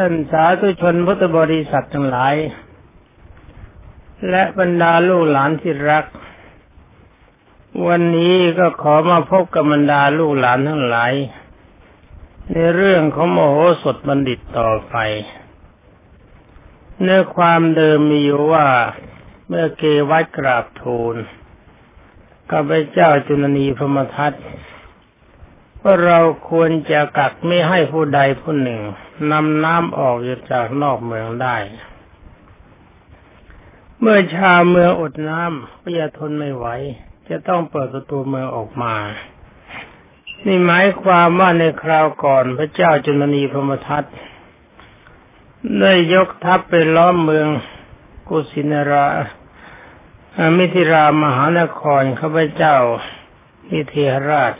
ท่านสาธุชนพุทธบริษัททั้งหลาย และบรรดาลูกหลานที่รัก วันนี้ก็ขอมาพบกับบรรดาลูกหลานทั้งหลาย ในเรื่องของโมโหสถบัณฑิตต่อไปเนื้อความเดิมมีอยู่ว่าเมื่อเกวัดกราบทูลกับพระเจ้าจุลนีพรมทัต ว่าเราควรจะกักไม่ให้ผู้ใดผู้หนึ่งนำน้ำออกจากนอกเมืองได้ เมื่อชาวเมืองอดน้ำก็จะทนไม่ไหว จะต้องเปิดประตูเมืองออกมานี่หมายความว่าในคราวก่อนพระเจ้าจุลนีพมทัตได้ยกทัพไปล้อมเมืองกุสินารามิถิรามหานครข้าพเจ้ามิเทหราช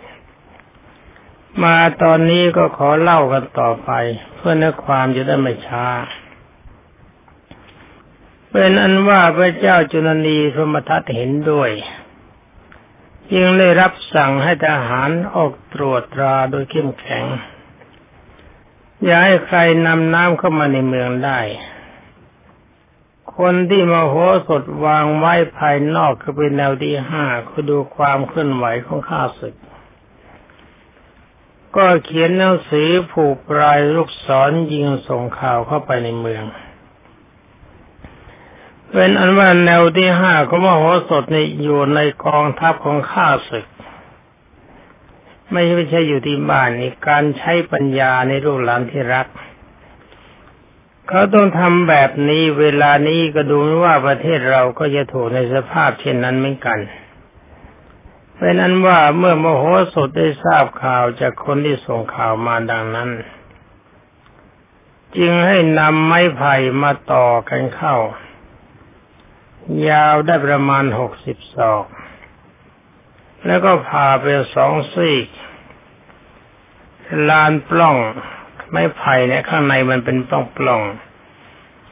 มาตอนนี้ก็ขอเล่ากันต่อไป เพื่อนื้อความจะได้ไม่ช้า เป็นอันว่าพระเจ้าจุลนีพรมทัตเห็นด้วยจึงได้รับสั่งให้ทหารออกตรวจตราโดยเข้มแข็ง อย่าให้ใครนำน้ำเข้ามาในเมืองได้ คนที่มาโหสดวางไว้ภายนอกคือเป็นแนวที่ห้าคือดูความเคลื่อนไหวของข้าศึก ก็เขียนหนังสือผูกปลายลูกศรยิงส่งข่าวเข้าไปในเมือง เป็นอันว่าแนวที่ห้าของมโหสถนี่อยู่ในกองทัพของข้าศึก ไม่ใช่อยู่ที่บ้านนี่การใช้ปัญญาในลูกหลานที่รัก เขาต้องทำแบบนี้เวลานี้ก็ดูว่าประเทศเราก็จะถูกในสภาพเช่นนั้นเหมือนกัน เป็นนั้นว่าเมื่อมโหสถได้ทราบข่าวจากคนที่ส่งข่าวมาดังนั้น จึงให้นำไม้ไผ่มาต่อกันเข้า ยาวได้ประมาณหกสิบศอก แล้วก็พาไปสองซีก ลานปล้องไม้ไผ่เนี่ยข้างในมันเป็นปล้องปล้อง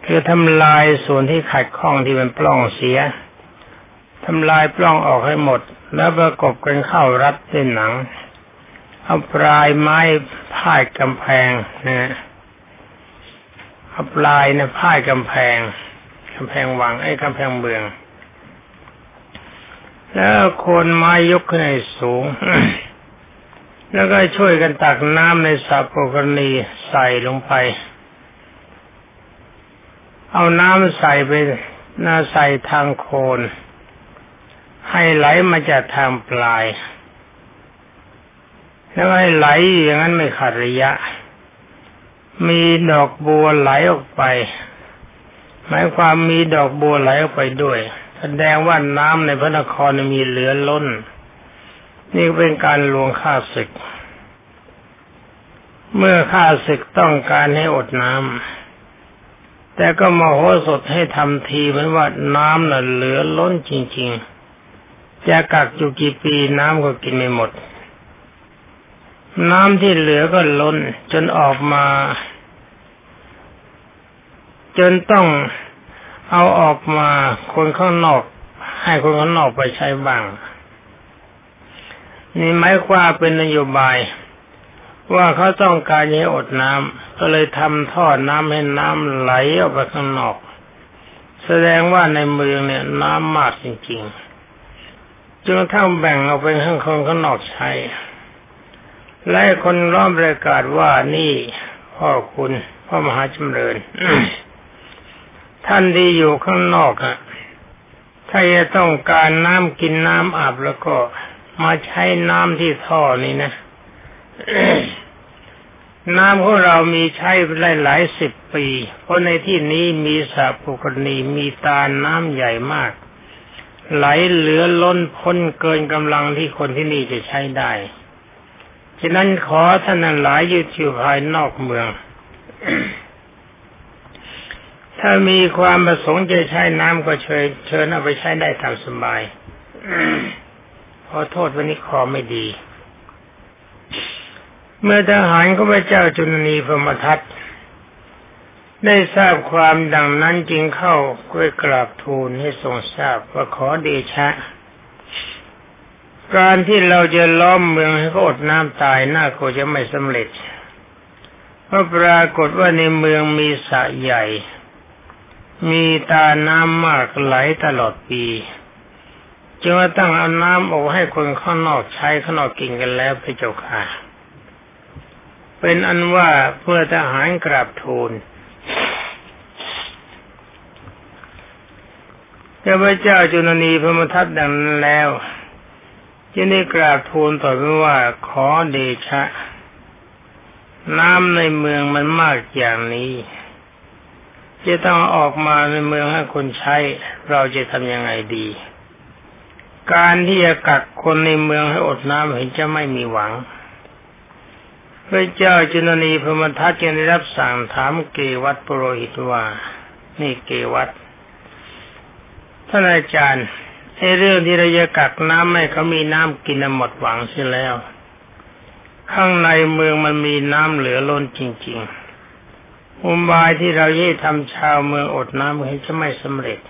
คือทำลายส่วนที่ขัดข้องที่เป็นปล้องเสียทำลายปล้องออกให้หมด แล้วประกบกันเข้ารัดเส้นหนัง เอาปลายไม้พาดกำแพงนะเอาปลายนะพาดกำแพงกำแพงวังไอ้กำแพงเบือง แล้วคนไม้ยกขึ้นให้สูง แล้วก็ช่วยกันตักน้ำในสัพกรณีใส่ลงไป เอาน้ำใส่ไปน่าใส่ทางโคน ให้ไหลมาจากทางปลาย แล้วให้ไหลอย่างนั้นไม่ขาดระยะ มีดอกบัวไหลออกไป หมายความมีดอกบัวไหลออกไปด้วย แสดงว่าน้ำในพระนครมีเหลือล้น นี่เป็นการลวงฆ่าศึก เมื่อฆ่าศึกต้องการให้อดน้ำแต่ก็มโหสถให้ทำทีเหมือนว่าน้ำน่ะเหลือล้นจริง ๆ จะกักอยู่กี่ปีน้ำก็กินไม่หมด น้ำที่เหลือก็ล้นจนออกมา จนต้องเอาออกมาคนข้างนอก ให้คนข้างนอกไปใช้บ้าง นี่หมายความเป็นนโยบายว่าเขาต้องการให้อดน้ำก็เลยทำท่อน้ำให้น้ำไหลออกไปข้างนอก แสดงว่าในเมืองเนี่ยน้ำมากจริงๆ จนทั้งแบ่งเอาไปข้างคนข้างนอกใช้ และคนร้อมประกาศว่านี่พ่อคุณพ่อมหาจำเริญท่านที่อยู่ข้างนอกอะถ้าจะต้องการน้ำกินน้ำอาบแล้วก็มาใช้น้ำที่ท่อนี้นะน้ำของเรามีใช้หลายหลายสิบปี เพราะในที่นี้มีสระปุกณีมีตาน้ำใหญ่มาก ไหลเหลือล้นพ้นเกินกำลังที่คนที่นี่จะใช้ได้ ฉะนั้นขอท่านหลายอยู่อยู่ภายนอกเมือง ถ้ามีความประสงค์จะใช้น้ำก็เชิญเชิญเอาไปใช้ได้ตามสบาย ขอโทษวันนี้คอไม่ดี เมื่อทหารของพระเจ้าจุลนีพรมทัต ได้ทราบความดังนั้นจึงเข้าก้วยกราบทูลให้ทรงทราบว่าขอเดชะ การที่เราจะล้อมเมืองให้เขาอดน้ำตายน่าก็จะไม่สำเร็จเพก็ปรากฏว่าในเมืองมีสระใหญ่ มีตาน้ำมากไหลตลอดปีจึงตั้งเอาน้ำออกให้คนข้างนอกใช้ข้างนอกกินกันแล้วพระเจ้าค่ะ เป็นอันว่าเพื่อทหารกราบทูล พระเจ้าจุลนีพระมทัตดังนั้นแล้วจึงได้กราบทูลต่อไปว่าขอเดชะ น้ำในเมืองมันมากอย่างนี้ จะต้องออกมาในเมืองให้คนใช้ เราจะทำยังไงดี การที่จะกักคนในเมืองให้อดน้ำเห็นจะไม่มีหวัง พระเจ้าจุลนีพระมทัตจึงได้รับสั่งถามเกวัตปโรหิตว่า นี่เกวัต ท่านอาจารย์ไอ้เรื่องที่เราจะกักน้ำให้เขามีน้ำกินหมดหวังเสียแล้ว ข้างในเมืองมันมีน้ำเหลือล้นจริงๆอุบายที่เราเย่ทำชาวเมืองอดน้ำเห็นจะไม่สำเร็จ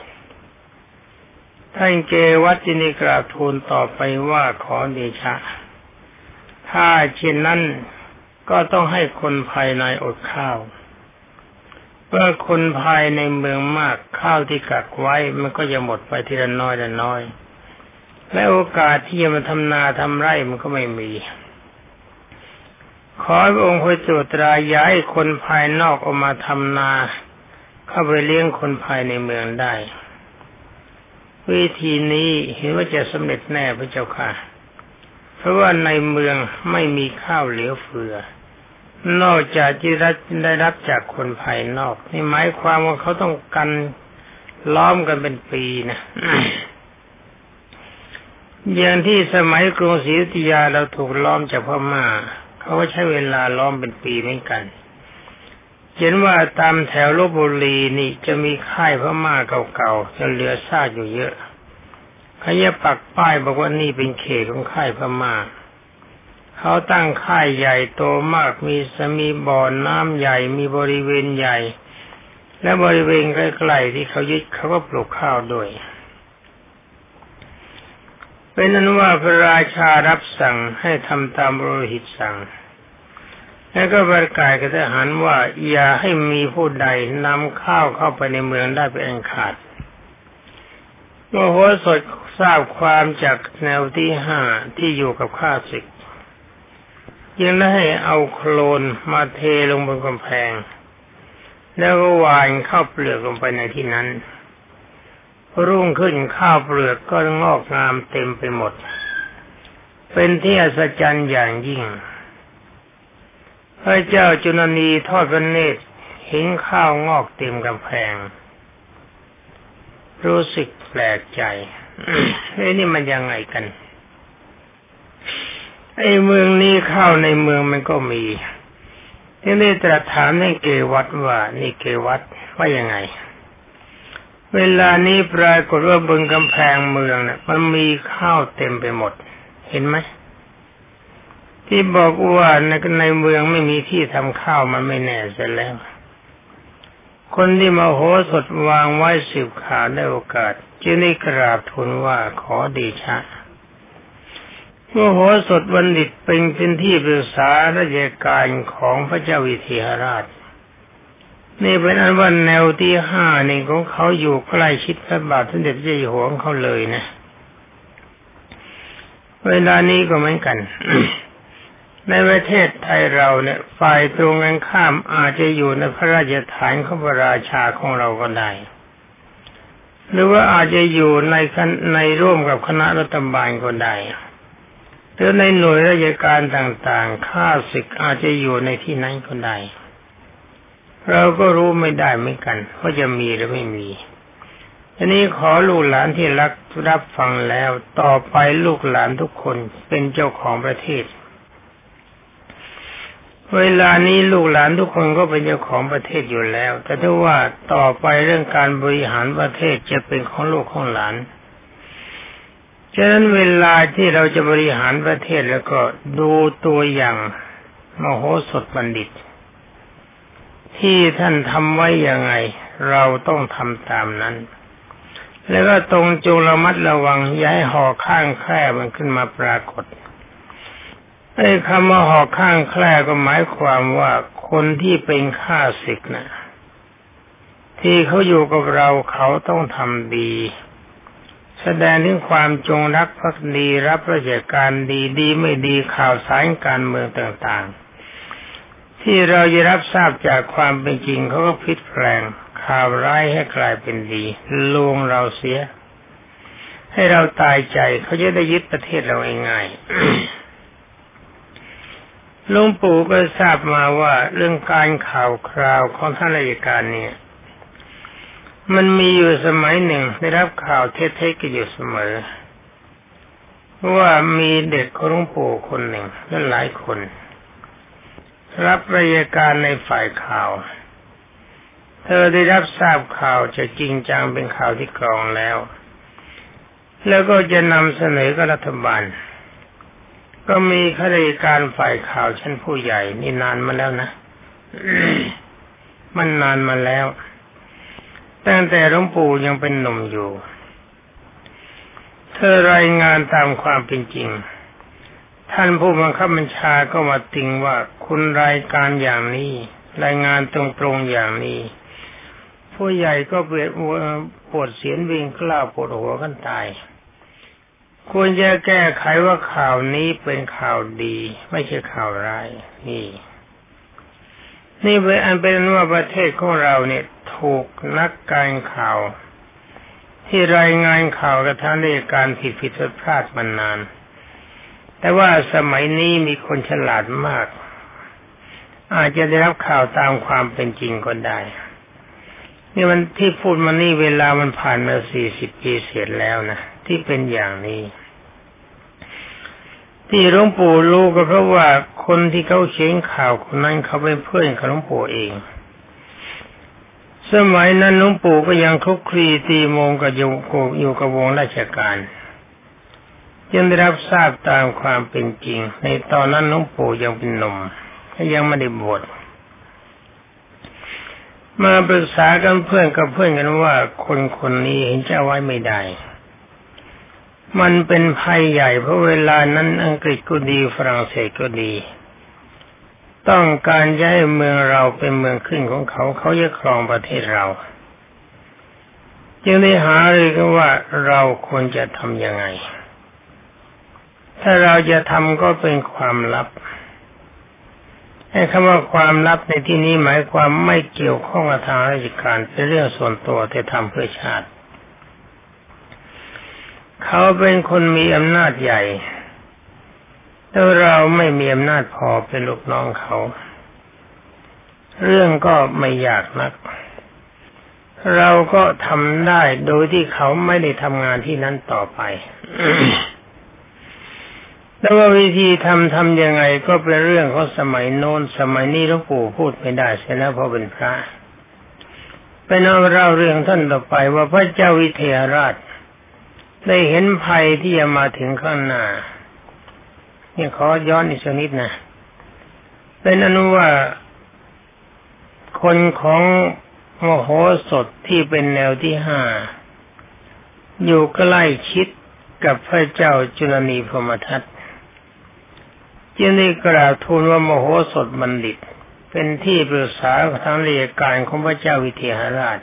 ท่านเกวัตจินิกราบทูลต่อไปว่าขอเดชะ ถ้าเช่นนั้นก็ต้องให้คนภายในอดข้าว มื่อคนภายในเมืองมากข้าวที่กักไว้มันก็จะหมดไปทีละน้อยละน้อย และโอกาสที่จะมาทำนาทำไร่มันก็ไม่มี ขอพระองค์คอยตรวจตราย้ายคนภายนอกออกมาทำนา เข้าไปเลี้ยงคนภายในเมืองได้ วิธีนี้เห็นว่าจะสำเร็จแน่พระเจ้าค่ะ เพราะว่าในเมืองไม่มีข้าวเหลือเฟือ นอกจากที่ได้รับจากคนภายนอกนี่หมายความว่าเขาต้องกันล้อมกันเป็นปีนะอย่างที่สมัยกรุงศรีอยุธยาเราถูกล้อมจากพม่าเขาก็ใช้เวลาล้อมเป็นปีเหมือนกัน เห็นว่าตามแถวลบบุรีนี่จะมีค่ายพม่าเก่าๆจะเหลือซากอยู่เยอะเขาจะปักป้ายบอกว่านี่เป็นเขตของค่ายพม่า เขาตั้งค่ายใหญ่โตมากมีสมีบ่อน้ำใหญ่มีบริเวณใหญ่ และบริเวณใกล้ๆที่เขายึดเขาก็ปลูกข้าวด้วยเป็นนั้นว่าพระราชารับสั่งให้ทำตามบริหิตสั่ง แล้วก็ประกาศกับทหารว่าอย่าให้มีผู้ใดนำข้าวเข้าไปในเมืองได้เป็นขาดเมื่อหัวสดทราบความจากแนวที่ห้าที่อยู่กับข้าศึก ยังได้ให้เอาโคลนมาเทลงบนกำแพง แล้วก็วานข้าวเปลือกลงไปในที่นั้น รุ่งขึ้นข้าวเปลือกก็งอกงามเต็มไปหมด เป็นที่อัศจรรย์อย่างยิ่ง พระเจ้าจุนนีทอดพระเนตรเห็นข้าวงอกเต็มกำแพง รู้สึกแปลกใจเฮ้นี่มันยังไงกัน ไอ้เมืองนี้ข้าวในเมืองมันก็มีที่ได้ตรัสถามให้เกวัดว่า นี่เกวัดว่ายังไง เวลานี้ปรากฏว่าบนกำแพงเมืองเนะ่ยมันมีข้าวเต็มไปหมด เห็นไหมที่บอกว่าในในเมืองไม่มีที่ทำข้าวมันไม่แน่เสียแล้ว คนที่มาโหสถวางไว้สิบขาได้โอกาส จึงได้กราบทูลว่าขอดีชะ มโหสถบัณฑิตเป็นเป็นที่ปรึกษาราชการของพระเจ้าวิเทหราช นี่เป็นอันว่าแนวที่ห้านี่ของเขาอยู่ใกล้ชิดพระบาทสมเด็จพระเจ้าอยู่หัวของเขาเลยนะ เวลานี้ก็เหมือนกัน ในประเทศไทยเราเนี่ย ฝ่ายตรงกันข้ามอาจจะอยู่ในพระราชฐานของพระราชาของเราก็ได้หรือว่าอาจจะอยู่ในในร่วมกับคณะรัฐบาลก็ได้ หรือในหน่วยราชการต่างๆ ข้าศึกอาจจะอยู่ในที่นั้นก็ได้ เราก็รู้ไม่ได้เหมือนกันว่าจะมีหรือไม่มีทีนี้ขอลูกหลานที่รักรับฟังแล้วต่อไปลูกหลานทุกคนเป็นเจ้าของประเทศ เวลานี้ลูกหลานทุกคนก็เป็นเจ้าของประเทศอยู่แล้ว แต่ถ้าว่าต่อไปเรื่องการบริหารประเทศจะเป็นของลูกของหลาน ฉะนั้นเวลาที่เราจะบริหารประเทศแล้วก็ดูตัวอย่างมโหสถบัณฑิต ที่ท่านทำไว้ยังไง เราต้องทำตามนั้น แล้วก็ตรงจงระมัดระวังย้ายห่อข้างแคร่มันขึ้นมาปรากฏไอ้คำว่าหอกข้างแคร่ก็หมายความว่าคนที่เป็นข้าศึกนะ่ะที่เขาอยู่กับเราเขาต้องทำดี แสดงถึงความจงรักภักดีรับราชการดีดีไม่ดีข่าวสารการเมืองต่างๆ ที่เราจะรับทราบจากความเป็นจริงเขาก็พลิกแปลงข่าวร้ายให้กลายเป็นดีลวงเราเสีย ให้เราตายใจเขาจะได้ยึดประเทศเราง่ายๆลุงปู่ก็ทราบมาว่าเรื่องการข่าวคราวของท่านราชการเนี่ย มันมีอยู่สมัยหนึ่งได้รับข่าวเท็จๆกันอยู่เสมอ ว่ามีเด็กของหลวงปู่คนหนึ่งและหลายคน รับรายการในฝ่ายข่าว เธอได้รับทราบข่าวจะจริงจังเป็นข่าวที่กรองแล้ว แล้วก็จะนำเสนอกับรัฐบาล ก็มีข้าราชการฝ่ายข่าวชั้นผู้ใหญ่ นี่นานมาแล้วนะมันนานมาแล้ว ตั้งแต่หลวงปู่ยังเป็นหนุ่มอยู่ เธอรายงานตามความเป็นจริง ท่านผู้บังคับบัญชาก็มาติงว่าคุณรายการอย่างนี้ รายงานตรงๆอย่างนี้ ผู้ใหญ่ก็เปิดปวดเสียนวิ่งกล้าปวดหัวกันตายควรจะแก้ไขว่าข่าวนี้เป็นข่าวดี ไม่ใช่ข่าวร้ายนี่ นี่เป็นอันเป็นว่าประเทศของเราเนี่ย ถูกนักการข่าว ที่รายงานข่าวกระทำในการผิดผิดพลาดมานาน แต่ว่าสมัยนี้มีคนฉลาดมาก อาจจะได้รับข่าวตามความเป็นจริงก็ได้นี่มันที่พูดมานี่เวลามันผ่านมาสี่สิบปีเสร็จแล้วนะที่เป็นอย่างนี้ ที่หลวงปู่รู้ก็เพราะว่าคนที่เขาเขียนข่าวคนนั้นเขาเป็นเพื่อนกับหลวงปู่เอง สมัยนั้นหลวงปู่ก็ยังคลุกคลีตีมงกับอยู่อยู่กับวงราชการยังได้รับทราบตามความเป็นจริง ในตอนนั้นหลวงปู่ยังเป็นหนุ่มยังไม่ได้บวชมาปรึกษากันเพื่อนกับเพื่อนกันว่าคนคนนี้เห็นจะไว้ไม่ได้ มันเป็นภัยใหญ่เพราะเวลานั้นอังกฤษก็ดีฝรั่งเศสก็ดี ต้องการย้ายเมืองเราเป็นเมืองขึ้นของเขา เขาจะครองประเทศเรา จึงได้หาเลยกันว่าเราควรจะทำยังไง ถ้าเราจะทำก็เป็นความลับไอ้คำว่าความลับในที่นี้หมายความไม่เกี่ยวข้องกับทางราชการเป็นเรื่องส่วนตัวที่ทำเพื่อชาติ เขาเป็นคนมีอำนาจใหญ่ แล้วเราไม่มีอำนาจพอเป็นลูกน้องเขา เรื่องก็ไม่ยากนัก เราก็ทำได้โดยที่เขาไม่ได้ทำงานที่นั้นต่อไปแล้วว่าวิธีทำทำยังไงก็เป็นเรื่องของสมัยโน้นสมัยนี้หลวงปู่พูดไม่ได้เสียแล้วเพราะเป็นพระเป็นเอาเล่าเรื่องท่านต่อไปว่าพระเจ้าวิเทหราช ได้เห็นภัยที่จะมาถึงข้างหน้า นี่ขอย้อนอีกชนิดนะเป็นอนุว่า คนของมโหสถที่เป็นแนวที่ห้าอยู่ใกล้ชิดกับพระเจ้าจุลนีพรมทัตจึงได้กราบทูลว่ามโหสถบัณฑิต เป็นที่ปรึกษาทางเรียการของพระเจ้าวิเทหราช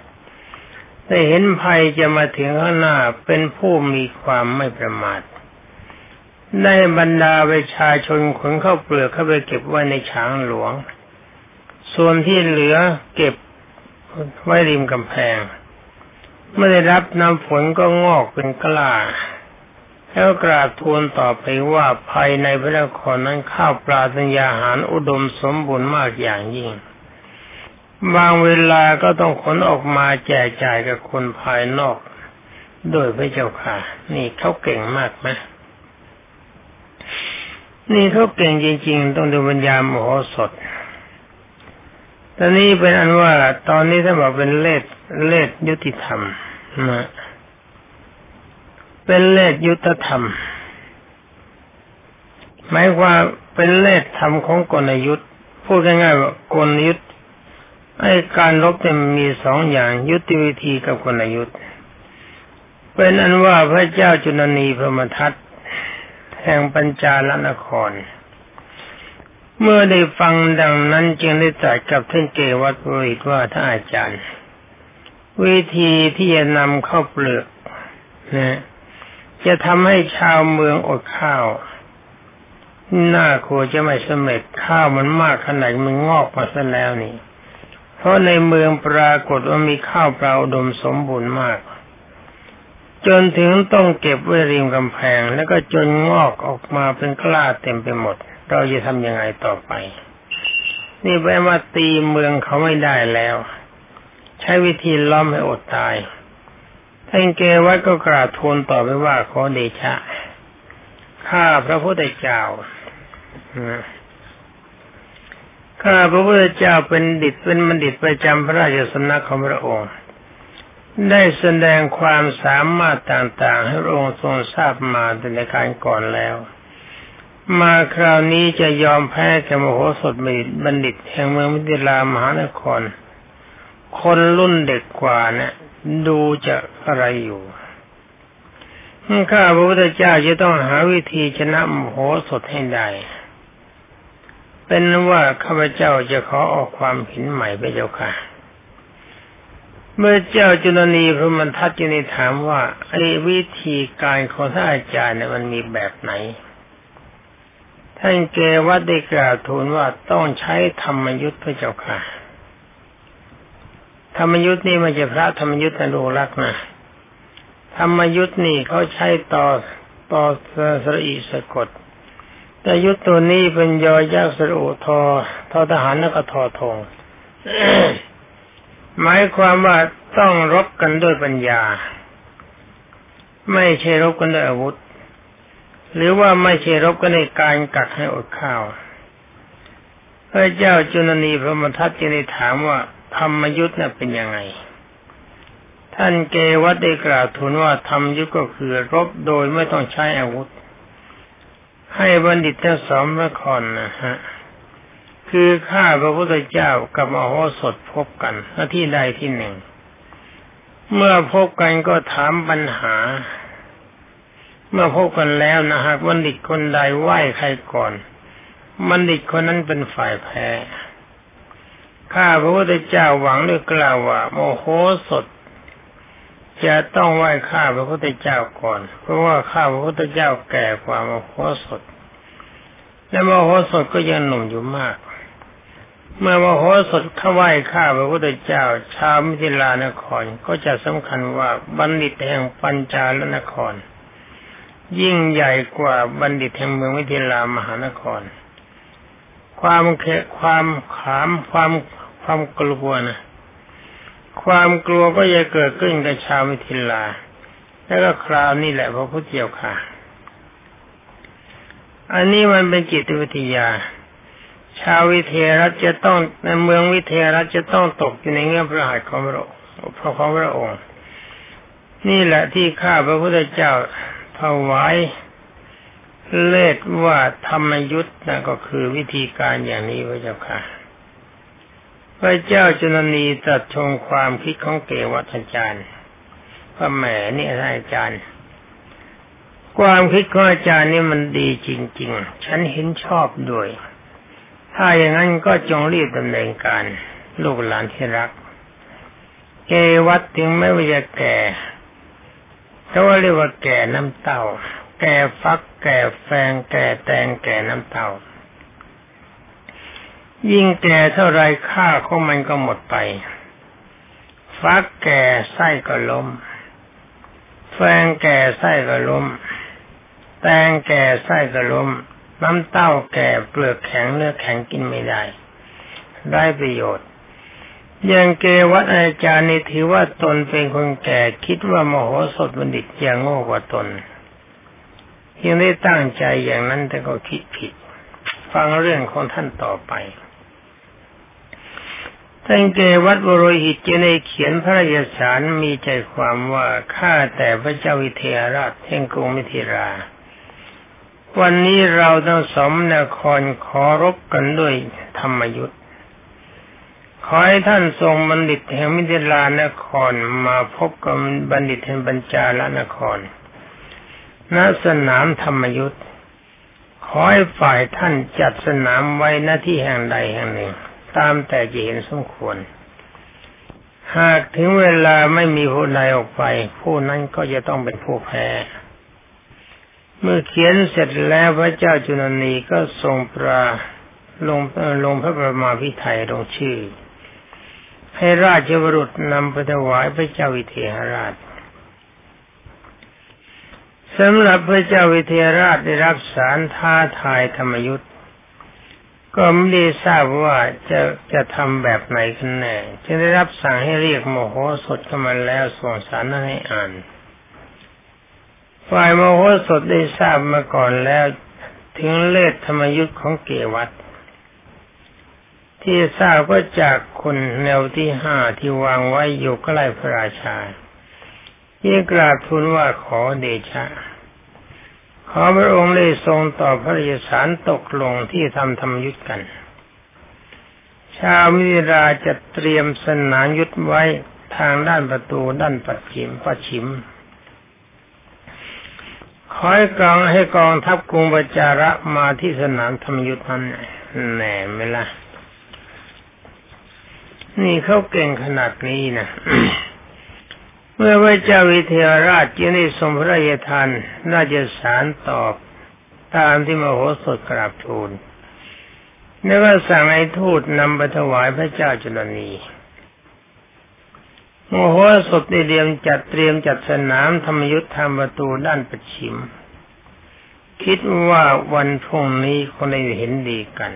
ได้เห็นภัยจะมาถึงข้างหน้าเป็นผู้มีความไม่ประมาท ได้บรรดาประชาชนขนเข้าเปลือกเข้าไปเก็บไว้ในฉางหลวง ส่วนที่เหลือเก็บไว้ริมกำแพงเมื่อได้รับน้ำฝนก็งอกเป็นกล้า แล้วกราบทูลต่อไปว่าภายในพระนครนั้นข้าวปลาตัญญาหารอุดมสมบูรณ์มากอย่างยิ่ง บางเวลาก็ต้องขนออกมาแจกจ่ายกับคนภายนอก โดยพระเจ้าค่ะ นี่เขาเก่งมากไหม นี่เขาเก่งจริง ๆ ต้องดูปัญญามโหสถตอนนี้เป็นอันว่าตอนนี้ถ้าบอกเป็นเลดเลดยุติธรรมนะเป็นเลดยุตธรรม หมายว่าเป็นเลดธรรมของกลยุทธ์พูดง่ายๆว่ากลยุทธ์ไอ้การรบเนี่ยมีสองอย่าง ยุทธวิธีกับกลยุทธ์เป็นอันว่าพระเจ้าจุนนีพระมทัต แห่งปัญจาลนคร เมื่อได้ฟังดังนั้นจึงได้ตรัสกับท่านเกวัตบริตว่าท่านอาจารย์ วิธีที่จะนำข้าวเปลือกนะจะทำให้ชาวเมืองอดข้าวน่าครัวจะไม่สำเร็จข้าวมันมากขนาดมันงอกมาซะแล้วนี่ เพราะในเมืองปรากฏว่ามีข้าวเปล่าดมสมบูรณ์มาก จนถึงต้องเก็บไว้ริมกำแพง แล้วก็จนงอกออกมาเป็นกล้าเต็มไปหมด เราจะทำยังไงต่อไป นี่แปลว่าตีเมืองเขาไม่ได้แล้ว ใช้วิธีล้อมให้อดตายท่านเกวัดก็กราบทูลต่อไปว่าขอเดชะ ข้าพระพุทธเจ้าข้าพระพุทธเจ้าเป็นดิตเป็นบัณฑิตประจำพระราชสำนักของพระองค์ ได้แสดงความสามารถต่างๆ ให้พระองค์ทรงทราบมาในการก่อนแล้ว มาคราวนี้จะยอมแพ้แกมโหสถบัณฑิตแห่งเมืองมิถิลามหานคร คนรุ่นเด็กกว่านะี่ยดูจะอะไรอยู่ข้าพระพุทธเจ้าจะต้องหาวิธีชนะมโหสถให้ได้เป็นว่าข้าพเจ้าจะขอออกความเห็นใหม่ไปเจ้าค่ะ เมื่อเจ้าจุลนีพระมันทัดจึงถามว่าไอ้วิธีการของท่านอาจารย์เนี่ยมันมีแบบไหน ท่านเกวัดได้กล่าวทูลว่าต้องใช้ธรรมยุทธ์พระเจ้าค่ะ ธรรมยุทธ์นี่มันจะพระธรรมยุทธ์นโลรักนะธรรมยุทธ์นี่เขาใช้ต่อต่อสระอีสะกดแต่ยุทธ์ตัวนี้เป็นยอยักษ์สระอุทอทอทหารแล้วก็ทอทง หมายความว่าต้องรบกันด้วยปัญญา ไม่ใช่รบกันด้วยอาวุธ หรือว่าไม่ใช่รบกันในการกัดให้อดข้าวพระเจ้าจุลนีพระมทัตจึงได้ถามว่าธรรมยุทธ์น่ะเป็นยังไง ท่านเกวัตได้กล่าวทูลว่าทำยุทธก็คือรบโดยไม่ต้องใช้อาวุธ ให้บัณฑิตทั้งสองพระคอนนะฮะ คือข้าพระพุทธเจ้ากับมโหสถพบกันหน้าที่ใดที่หนึ่ง เมื่อพบกันก็ถามปัญหา เมื่อพบกันแล้วนะฮะบัณฑิตคนใดไหว้ใครก่อนบัณฑิตคนนั้นเป็นฝ่ายแพ้ข้าพระพุทธเจ้าหวังด้วยกล่าวว่า โมโหสถจะต้องไหว้ข้าพระพุทธเจ้าก่อน เพราะว่าข้าพระพุทธเจ้าแก่กว่าโมโหสถและโมโหสถก็ยังหนุ่มอยู่มาก เมื่อมโหสถเข้าไหว้ข้าพระพุทธเจ้า ชาวมิถิลานครก็จะสำคัญว่าบัณฑิตแห่งปัญจาลนคร ยิ่งใหญ่กว่าบัณฑิตแห่งเมืองมิถิลามหานคร ความเคความขามความความกลัวนะความกลัวก็จะเกิดขึ้นกับชาวมิถิลา แล้วก็คราวนี้แหละพระพุทธเจ้าค่ะ อันนี้มันเป็นจิตวิทยา ชาววิเทรัฐจะต้องในเมืองวิเทรัฐจะต้องตกอยู่ในเงื่อนพระหัตถ์ของพระองค์พระของพระองค์ นี่แหละที่ข้าพระพุทธเจ้าถวายเลดว่าธรรมยุทธ์นั่นก็คือวิธีการอย่างนี้พระเจ้าค่ะ พระเจ้าจุลนีตรัสชงความคิดของเกวัตอาจารย์พระแหมนี่อาจารย์ ความคิดของอาจารย์นี่มันดีจริง ๆ ฉันเห็นชอบด้วย ถ้าอย่างนั้นก็จงรีบดำเนินการ ลูกหลานที่รัก เกวัตถึงไม่ว่าจะแก่แต่ว่าเรียกว่าแก่น้ำเต้า แก่ฟัก แก่แฟง แก่แตง แก่น้ำเต้า ยิ่งแก่เท่าไรค่าของมันก็หมดไป ฟักแก่ไส้ก็ล้ม แฟงแก่ไส้ก็ล้ม แตงแก่ไส้ก็ล้ม น้ำเต้าแก่เปลือกแข็งเนื้อแข็งกินไม่ได้ ได้ประโยชน์อย่างเกวัตอาจารย์นี่ถือว่าตนเป็นคนแก่คิดว่ามโหสถบัณฑิตยังโง่กว่าตน ยังได้ตั้งใจอย่างนั้นแต่ก็คิดผิด ฟังเรื่องของท่านต่อไปท่านเกวัตบรหิตจะในเขียนพระราสารมีใจความว่าข้าแต่พระเจ้าวิเทหราชแห่งกรุงมิถิรา วันนี้เราทั้งสมนครขอรบกันด้วยธรรมยุทธ์ขอให้ท่านทรงบัณฑิตแห่งมิถิลานครมาพบกับบัณฑิตแห่งบัญจาลนครณสนามธรรมยุทธ์ขขอให้ฝ่ายท่านจัดสนามไว้หน้าที่แห่งใดแห่งหนึ่ง ตามแต่จะเห็นสมควร หากถึงเวลาไม่มีผู้ใดออกไป ผู้นั้นก็จะต้องเป็นผู้แพ้ เมื่อเขียนเสร็จแล้วพระเจ้าจุลนีก็ทรงปราลงลงพระประมาพิไทยลงชื่อ ให้ราชบรุษนำไปถวายพระเจ้าวิเทหราชสำหรับพระเจ้าวิเทหราชได้รับสารท้าทายธรรมยุทธ์ก็ไม่ได้ทราบว่าจะจะทำแบบไหนกันแน่จึงได้รับสั่งให้เรียกโมโหสดเข้ามาแล้วส่งสารนั้นให้อ่าน ฝ่ายโมโหสดได้ทราบมาก่อนแล้ว ถึงเลขธรรมยุทธ์ของเกวัตที่ทราบก็จากคนแนวที่ห้าที่วางไว้อยู่ใกล้พระราชายิ่งกราบทูลว่าขอเดชะ ขอพระองค์ได้ทรงต่อพระราชสารตกลงที่ทำธรรมยุทธกัน ชาวมิราจะเตรียมสนานยุทธไว้ทางด้านประตูด้านปัดฉิมปัดฉิม ขอให้กองให้กองทัพกรุงประจาระมาที่สนามธรรมยุทธนั้นแหน่ไหมล่ะนี่เขาเก่งขนาดนี้นะเมื่อพระเจ้าวิเทหราชจึงได้ทรงพระราชทานราชสารตอบตามที่มโหสถกราบทูลแล้วก็สั่งให้ทูตนำไปถวายพระเจ้าจุลนี มโหสถได้เตรียมจัดเตรียมจัดสนามธรรมยุทธทำประตูด้านปัจฉิม คิดว่าวันพรุ่งนี้คงได้เห็นดีกัน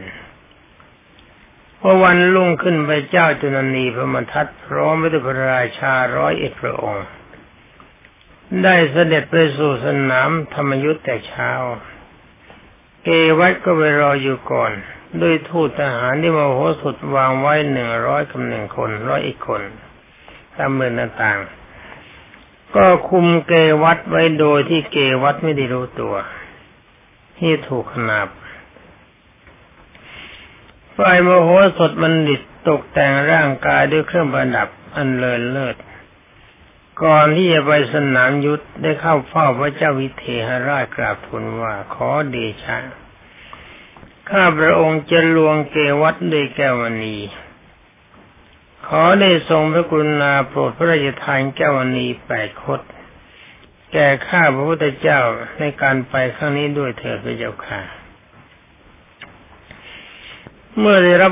พอวันลุ่งขึ้นไปเจ้าจุนนีพระมทัตพร้อมด้วยพระราชาร้อยเอ็ดพระองค์ ได้เสด็จไปสู่สนามธรรมยุทธ์แต่เช้า เกวัตก็ไปรออยู่ก่อน ด้วยทูตทหารที่มโหสถวางไว้หนึ่งร้อยกับหนึ่งคนร้อยอีกคน ตามเมืองต่างๆ ก็คุมเกวัตไว้โดยที่เกวัตไม่ได้รู้ตัว ที่ถูกขนาบฝ่ายมโหสถบัณฑิตตกแต่งร่างกายด้วยเครื่องประดับอันเลิศเลิศก่อนที่จะไปสนามยุทธได้เข้าเฝ้าพระเจ้าวิเทหราชกราบทูลว่าขอเดชะข้าพระองค์จะลวงเกวัตด้วยแก้วณี ขอได้ทรงพระกรุณาโปรดพระราชทานแก้วณีแปดคดแก่ข้าพระพุทธเจ้าในการไปครั้งนี้ด้วยเถิดพระเจ้าค่ะ เมื่อได้รับ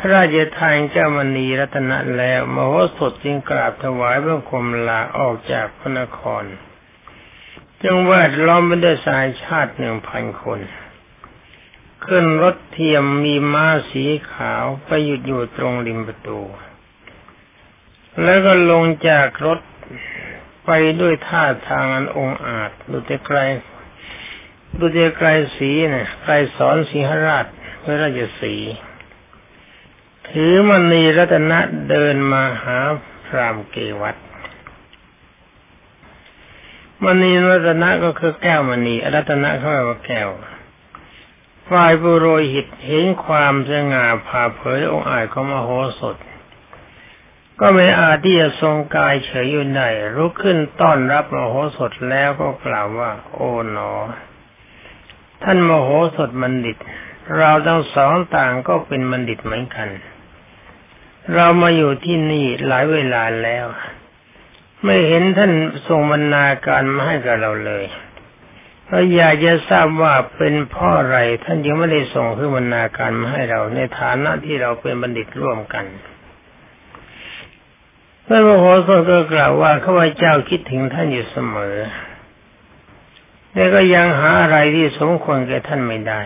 พระราชทานเจ้ามณีรัตนะแล้ว มโหสถจึงกราบถวายพระคมลาออกจากพระนคร จึงวาดล้อมไปด้วยสายชาติหนึ่งพันคน ขึ้นรถเทียมมีม้าสีขาวไปหยุดอยู่ตรงริมประตู แล้วก็ลงจากรถไปด้วยท่าทางอันองอาจ ดูแต่ไกล ดูแต่ไกลสีเนี่ยไกลสอนสีหราชพระราชสีถือมณีรัตนะเดินมาหาพรามเกวัตมณีรัตนะก็คือแก้วมณีรัตนะเขาแปลว่าแก้ว ฝ่ายบุโรหิตเห็นความสง่าผ่าเผยองค์อาจของมโหสถ ก็ไม่อาจที่จะทรงกายเฉยอยู่ได้รุกขึ้นต้อนรับมโหสถแล้วก็กล่าวว่า โอ๋หนอ ท่านมโหสถบัณฑิต เราทั้งสองต่างก็เป็นบัณฑิตเหมือนกัน เรามาอยู่ที่นี่หลายเวลาแล้ว ไม่เห็นท่านส่งบรรณาการมาให้กับเราเลยเราอยากจะทราบว่าเป็นพ่ออะไรท่านยังไม่ได้ส่งคือบรรณาการมาให้เราในฐานะที่เราเป็นบัณฑิตร่วมกัน พระมโหสถก็กล่าวว่าข้าพเจ้าคิดถึงท่านอยู่เสมอแต่ก็ยังหาอะไรที่สมควรแก่ท่านไม่ได้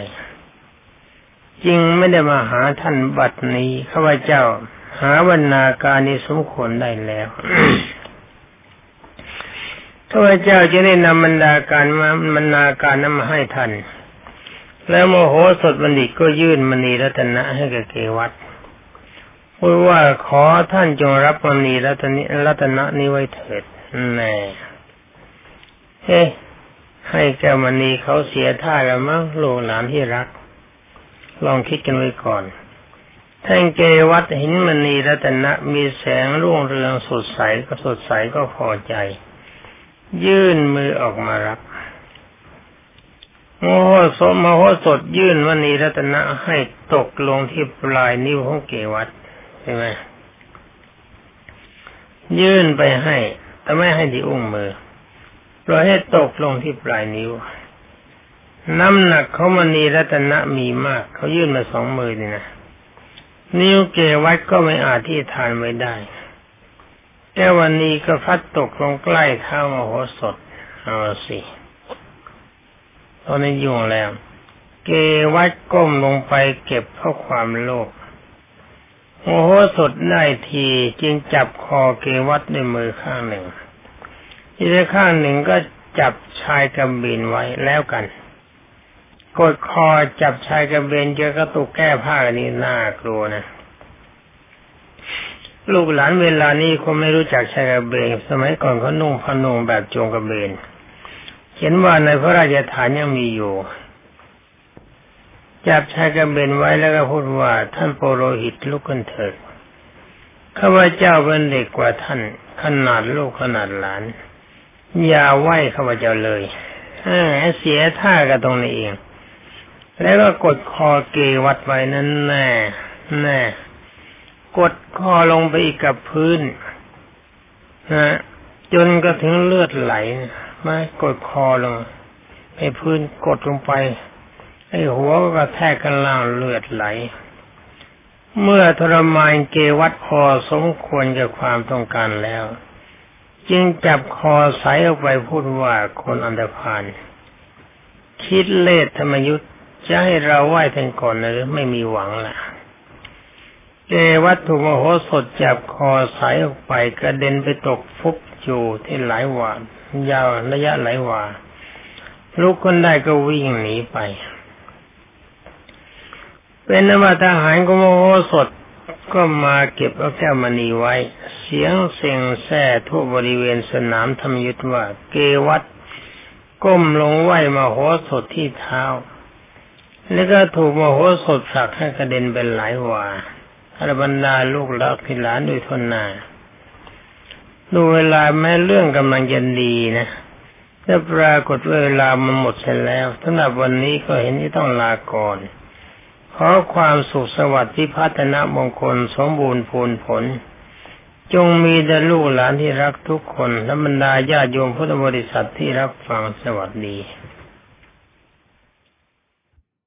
จึงไม่ได้มาหาท่านบัดนี้ข้าพเจ้า หาบรรณาการนี้สมควรได้แล้วข้าพเจ้าจะได้นำบรรดาการมาบรรณาการนั้นมาให้ท่านแล้วโมโหสดบัณฑิตก็ยื่นมณีรัตนะให้แกับเกวัต พูดว่าขอท่านจงรับมณีรัตนิรัตนะนี้ไว้เถิดแน่เฮ้ให้แกมณีเขาเสียท่าแล้วมั้งลูกหลานที่รัก ลองคิดกันไว้ก่อนท่านเกวัตเห็นมณีรัตนะมีแสงรุ่งเรืองสดใสก็สดใสก็พอใจ ยื่นมือออกมารับโมโหสมโหสถยื่นมณีรัตนะให้ตกลงที่ปลายนิ้วของเกวัตใช่ไหมยื่นไปให้ แต่ไม่ให้ที่อุ้งมือปล่อยให้ตกลงที่ปลายนิ้ว น้ำหนักเขามณีรัตนะมีมาก เขายื่นมาสองมือนี่นะ นิ้วเกวัดก็ไม่อาจที่ทานไม่ได้แต่วันนี้ก็พัดตกลงใกล้เท้ามโหสถเอาสิตอนนี้ยุ่งแล้ว เกวัดก้มลงไปเก็บเพราะความโลภ โมโหสดได้ทีจึงจับคอเกวัดด้วยมือข้างหนึ่ง อีกข้างหนึ่งก็จับชายกำบินไว้แล้วกัน กดคอจับชายกำเบนเจอกระตุกแก้ผ้านี่น่ากลัวนะ ลูกหลานเวลานี้คงไม่รู้จักชายกระเบนสมัยก่อนเขานุ่งพนุ่งแบบจงกระเบนเห็นว่าในพระราชฐานยังมีอยู่ จับชายกระเบนไว้แล้วก็พูดว่า ท่านโปโรหิตลุกขึ้นเถิดข้าพเจ้าเป็นเด็กกว่าท่าน ขนาดลูกขนาดหลาน อย่าไหวข้าพเจ้าเลยเสียท่ากันตรงนี้เอง แล้วก็กดคอเกวัดไว้นั่นแน่แน่กดคอลงไปอีกกับพื้นนะจนก็ถึงเลือดไหลมากดคอลงไปพื้นกดลงไป ไอ้หัวก็กระแทกกันล่างเลือดไหล เมื่อทรมานเกวัดพอสมควรกับความต้องการแล้ว จึงจับคอสายออกไปพูดว่าคนอันดพานคิดเลทธรรมยุทธ์จะให้เราไหว้ท่านก่อนหรือไม่มีหวังละเกวัตถุมโหสถจับคอสายออกไปกระเด็นไปตกฟุบอยู่ที่หลายวานยาวระยะหลายวาลุกคนได้ก็วิ่งหนีไป เป็นนว่าทหารของมโหสถก็มาเก็บเอาแก้วมณีไว้ เสียงเสียงแซ่ทั่วบริเวณสนามธรรมยุทธว่า เกวัตก้มลงไหวมโหสถที่เท้า แล้วก็ถูกมโหสถผลักให้กระเด็นเป็นหลายวาอรบรรดาลูกลักพิหลานด้วยทนนาดูเวลาแม้เรื่องกำลังยันดีนะถ้าปรากฏเวลามันหมดเสร็จแล้วสำหรับวันนี้ก็เห็นที่ต้องลาก่อน ขอความสุขสวัสดิ์ที่พัฒนามงคลสมบูรณ์ผลผล จงมีแด่ลูกหลานที่รักทุกคน และบรรดาญาโยมพุทธบริษัทที่รับฟังสวัสดี